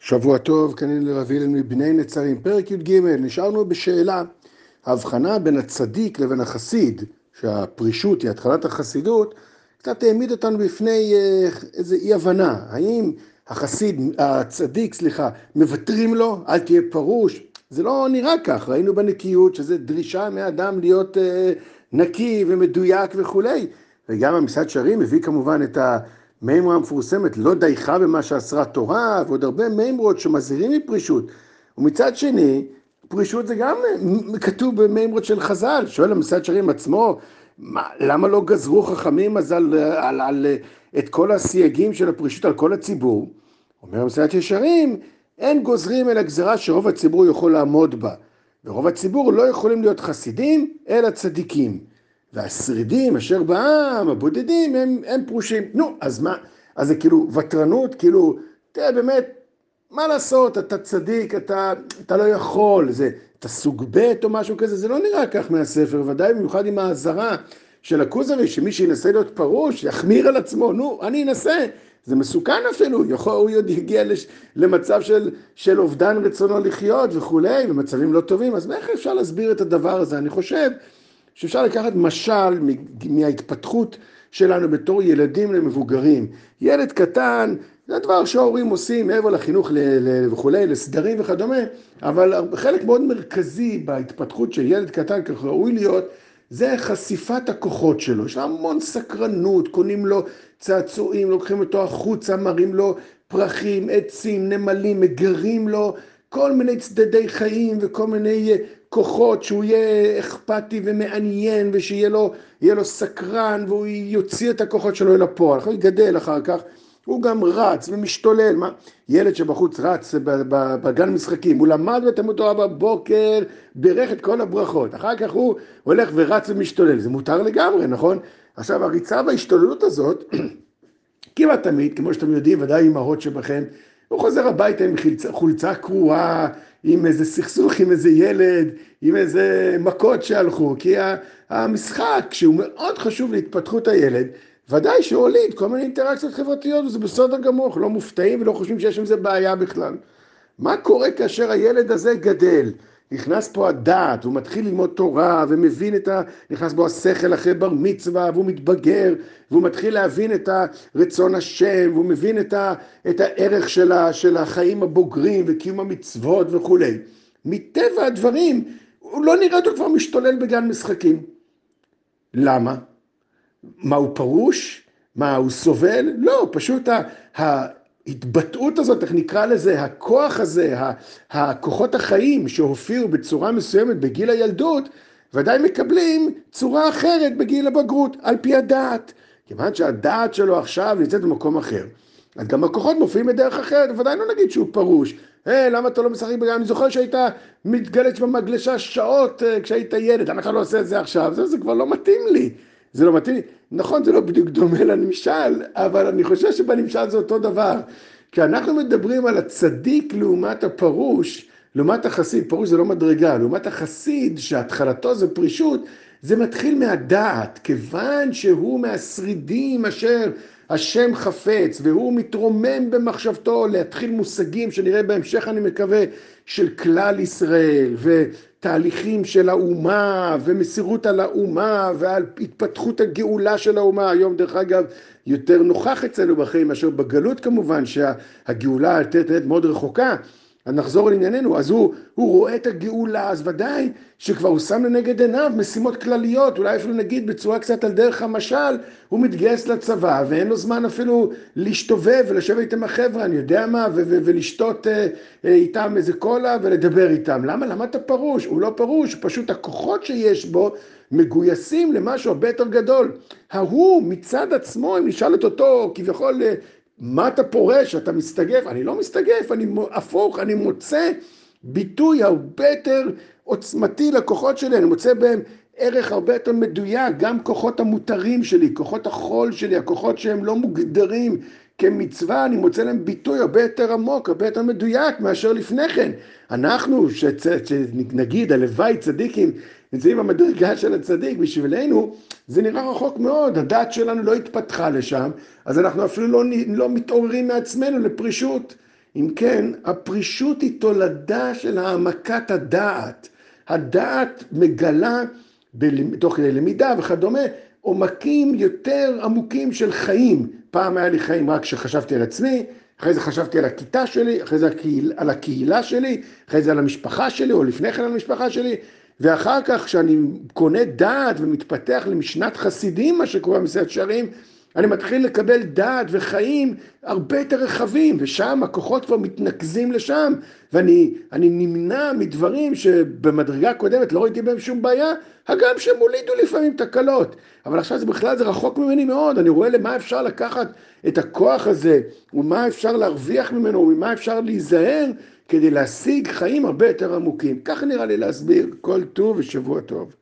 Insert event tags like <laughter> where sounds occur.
שבוע טוב, כנראה לרב הלל מבני נצרים, פרק י"ג, נשארנו בשאלה, ההבחנה בין הצדיק לבין החסיד, שהפרישות היא התחלת החסידות, קצת העמיד אותנו בפני אה, איזה אי הבנה, האם החסיד, הצדיק, סליחה, מוותרים לו, אל תהיה פרוש, זה לא נראה כך, ראינו בנקיות שזה דרישה מאדם להיות אה, נקי ומדויק וכולי, וגם המסעד שרים מביא כמובן את ה... מימרה המפורסמת, לא דייך במה שאסרה תורה, ועוד הרבה מימרות שמזהירים מפרישות. ומצד שני, פרישות זה גם כתוב במימרות של חז"ל, שואל המסעד שרים עצמו, מה, למה לא גזרו חכמים אז על, על, על, על את כל הסייגים של הפרישות על כל הציבור? אומר המסעד ישרים, אין גוזרים אלא גזרה שרוב הציבור יכול לעמוד בה. ורוב הציבור לא יכולים להיות חסידים, אלא צדיקים. והשרידים אשר בעם, הבודדים, הם, הם פרושים. נו, אז מה? אז זה כאילו ותרנות, כאילו, תראה, באמת, מה לעשות, אתה צדיק, אתה, אתה לא יכול, זה, אתה סוג ב' או משהו כזה, זה לא נראה כך מהספר, ודאי במיוחד עם האזהרה של הכוזרי, שמי שינסה להיות פרוש, יחמיר על עצמו, נו, אני אנסה. זה מסוכן אפילו, יכול, הוא עוד יגיע לש, למצב של, של אובדן רצונו לחיות וכולי, במצבים לא טובים, אז איך אפשר להסביר את הדבר הזה? אני חושב שאפשר לקחת משל מההתפתחות שלנו בתור ילדים למבוגרים. ילד קטן, זה דבר שההורים עושים מעבר לחינוך וכולי, לסדרים וכדומה, אבל חלק מאוד מרכזי בהתפתחות של ילד קטן, כך ראוי להיות, זה חשיפת הכוחות שלו. יש לו המון סקרנות, קונים לו צעצועים, לוקחים אותו החוצה, מראים לו פרחים, עצים, נמלים, מגרים לו כל מיני צדדי חיים וכל מיני כוחות, שהוא יהיה אכפתי ומעניין ושיהיה לו, לו סקרן והוא יוציא את הכוחות שלו אל הפועל, הוא יגדל אחר כך, הוא גם רץ ומשתולל, מה? ילד שבחוץ רץ בגן משחקים, הוא למד בתלמוד תורה בבוקר, בירך את כל הברכות, אחר כך הוא הולך ורץ ומשתולל, זה מותר לגמרי, נכון? עכשיו הריצה וההשתוללות הזאת, <clears throat> כמעט תמיד, כמו שאתם יודעים, ודאי אמהות שבכם, הוא חוזר הביתה עם חולצה קרועה, עם איזה סכסוך עם איזה ילד, עם איזה מכות שהלכו, כי המשחק, שהוא מאוד חשוב להתפתחות הילד, ודאי שהוליד כל מיני אינטראקציות חברתיות, וזה בסדר גמור, אנחנו לא מופתעים ולא חושבים שיש עם זה בעיה בכלל. מה קורה כאשר הילד הזה גדל? נכנס פה הדעת, הוא מתחיל ללמוד תורה ומבין את ה... נכנס בו השכל אחרי בר מצווה והוא מתבגר והוא מתחיל להבין את רצון השם והוא מבין את, ה... את הערך של, ה... של החיים הבוגרים וקיום המצוות וכולי. מטבע הדברים, הוא לא נראה אותו כבר משתולל בגן משחקים. למה? מה הוא פרוש? מה הוא סובל? לא, פשוט ה... ההתבטאות הזאת, איך נקרא לזה, הכוח הזה, הכוחות החיים שהופיעו בצורה מסוימת בגיל הילדות, ודאי מקבלים צורה אחרת בגיל הבגרות, על פי הדעת. כיוון שהדעת שלו עכשיו נמצאת במקום אחר. אז גם הכוחות מופיעים בדרך אחרת, ודאי לא נגיד שהוא פרוש. היי, hey, למה אתה לא משחק בגן? אני זוכר שהיית מתגלץ במגלשה שעות uh, כשהיית ילד, למה אתה לא עושה את זה עכשיו? זה, זה כבר לא מתאים לי. זה לא מתאים לי. נכון, זה לא בדיוק דומה לנמשל, אבל אני חושב שבנמשל זה אותו דבר. כי אנחנו מדברים על הצדיק לעומת הפרוש, לעומת החסיד, פרוש זה לא מדרגה, לעומת החסיד שהתחלתו זה פרישות, זה מתחיל מהדעת, כיוון שהוא מהשרידים אשר השם חפץ, והוא מתרומם במחשבתו להתחיל מושגים שנראה בהמשך, אני מקווה, של כלל ישראל, ותהליכים של האומה, ומסירות על האומה, ועל התפתחות הגאולה של האומה. היום, דרך אגב, יותר נוכח אצלנו בחיים מאשר בגלות כמובן, שהגאולה יותר מאוד רחוקה. אז נחזור לענייננו, אז הוא, הוא רואה את הגאולה, אז ודאי שכבר הוא שם לנגד עיניו משימות כלליות, אולי אפילו נגיד בצורה קצת על דרך המשל, הוא מתגייס לצבא ואין לו זמן אפילו להשתובב ולשבת איתם החבר'ה, אני יודע מה, ו- ו- ולשתות אה, אה, איתם איזה קולה ולדבר איתם. למה? למה אתה פרוש? הוא לא פרוש, פשוט הכוחות שיש בו מגויסים למשהו הרבה יותר גדול. ההוא מצד עצמו, אם נשאל את אותו כביכול אה, מה אתה פורש? אתה מסתגף? אני לא מסתגף, אני הפוך, אני מוצא ביטוי הרבה יותר עוצמתי לכוחות שלי, אני מוצא בהם ערך הרבה יותר מדויק, גם כוחות המותרים שלי, כוחות החול שלי, הכוחות שהם לא מוגדרים כמצווה, אני מוצא להם ביטוי הרבה יותר עמוק, הרבה יותר מדויק מאשר לפני כן. אנחנו, שנגיד, הלוואי צדיקים, נמצאים במדרגה של הצדיק, בשבילנו זה נראה רחוק מאוד, הדת שלנו לא התפתחה לשם, אז אנחנו אפילו לא, לא מתעוררים מעצמנו לפרישות. אם כן, הפרישות היא תולדה של העמקת הדעת. הדעת מגלה, תוך כדי למידה וכדומה, עומקים יותר עמוקים של חיים. פעם היה לי חיים רק כשחשבתי על עצמי, אחרי זה חשבתי על הכיתה שלי, אחרי זה על הקהילה שלי, אחרי זה על המשפחה שלי, או לפני כן על המשפחה שלי, ואחר כך כשאני קונה דעת ומתפתח למשנת חסידים, מה שקורה במסעד שערים, אני מתחיל לקבל דעת וחיים הרבה יותר רחבים, ושם הכוחות כבר מתנקזים לשם, ואני נמנע מדברים שבמדרגה הקודמת לא ראיתי בהם שום בעיה, הגם שהם הולידו לפעמים תקלות. אבל עכשיו זה בכלל זה רחוק ממני מאוד, אני רואה למה אפשר לקחת את הכוח הזה, ומה אפשר להרוויח ממנו, וממה אפשר להיזהר, כדי להשיג חיים הרבה יותר עמוקים. ככה נראה לי להסביר. כל טוב ושבוע טוב.